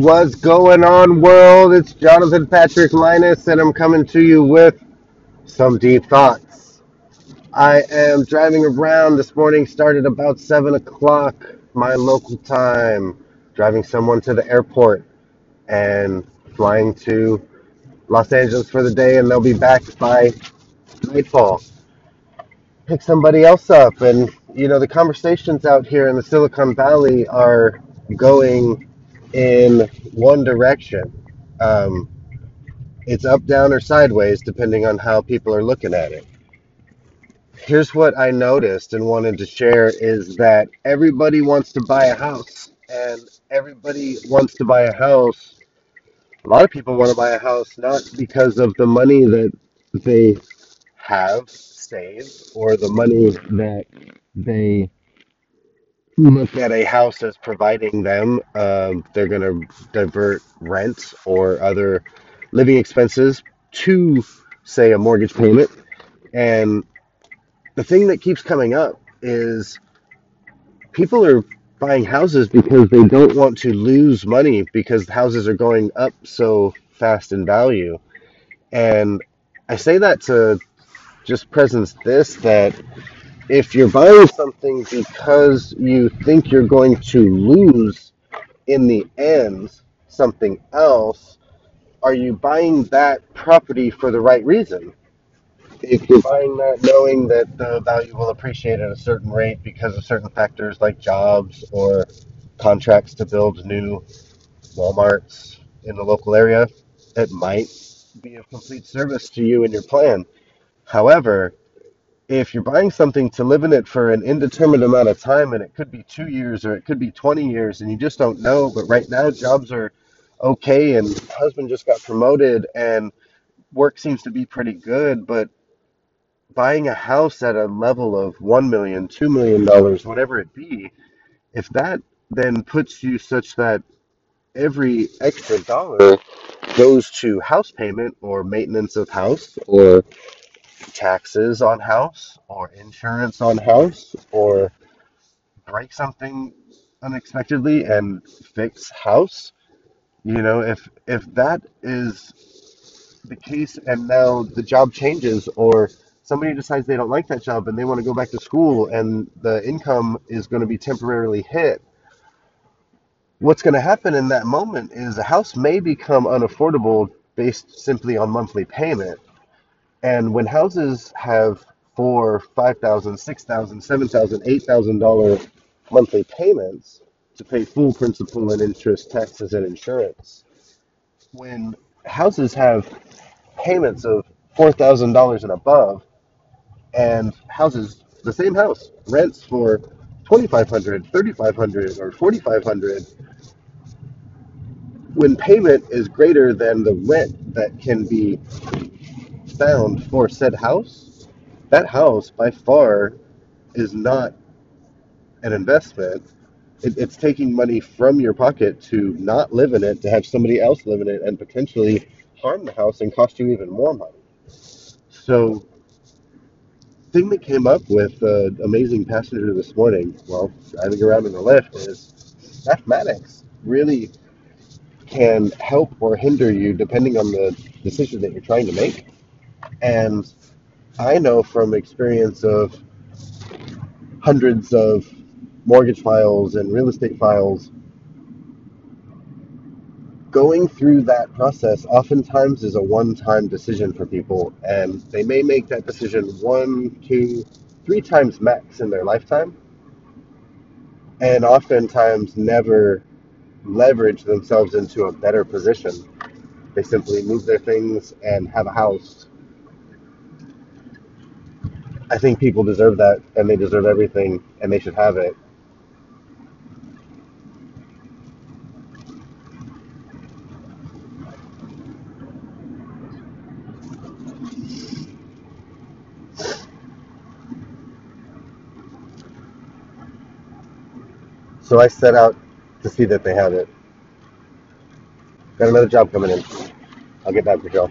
What's going on, world? It's Jonathan Patrick Linus, and I'm coming to you with some deep thoughts. I am driving around this morning, started about 7 o'clock, my local time, driving someone to the airport and flying to Los Angeles for the day, and they'll be back by nightfall. Pick somebody else up, and you know, the conversations out here in the Silicon Valley are going in one direction. Um, it's up, down, or sideways, depending on how people are looking at it. Here's what I noticed and wanted to share is that everybody wants to buy a house, and everybody wants to buy a house. A lot of people want to buy a house not because of the money that they have saved or the money that they look at a house as providing them. Um, they're going to divert rent or other living expenses to, say, a mortgage payment. And the thing that keeps coming up is people are buying houses because they don't want to lose money because houses are going up so fast in value. And I say that to just presence this that if you're buying something because you think you're going to lose in the end something else, are you buying that property for the right reason? If you're buying that knowing that the value will appreciate at a certain rate because of certain factors like jobs or contracts to build new Walmarts in the local area, it might be of complete service to you and your plan. However, if you're buying something to live in it for an indeterminate amount of time, and it could be two years or it could be 20 years, and you just don't know, but right now jobs are okay, and husband just got promoted, and work seems to be pretty good, but buying a house at a level of one million, two million dollars, whatever it be, if that then puts you such that every extra dollar goes to house payment or maintenance of house or taxes on house or insurance on house or break something unexpectedly and fix house you know if if that is the case and now the job changes or somebody decides they don't like that job and they want to go back to school and the income is going to be temporarily hit what's going to happen in that moment is a house may become unaffordable based simply on monthly payment and when houses have four, five thousand, six thousand, seven thousand, eight thousand dollar monthly payments to pay full principal and interest, taxes, and insurance, when houses have payments of four thousand dollars and above, and houses the same house rents for twenty five hundred, thirty five hundred, or forty five hundred, when payment is greater than the rent that can be found for said house, that house by far is not an investment. It, it's taking money from your pocket to not live in it, to have somebody else live in it, and potentially harm the house and cost you even more money. So, thing that came up with the uh, amazing passenger this morning while driving around in the Lyft is mathematics really can help or hinder you depending on the decision that you're trying to make. And I know from experience of hundreds of mortgage files and real estate files, going through that process oftentimes is a one time decision for people. And they may make that decision one, two, three times max in their lifetime, and oftentimes never leverage themselves into a better position. They simply move their things and have a house I think people deserve that, and they deserve everything, and they should have it. So I set out to see that they have it. Got another job coming in. I'll get back to y'all.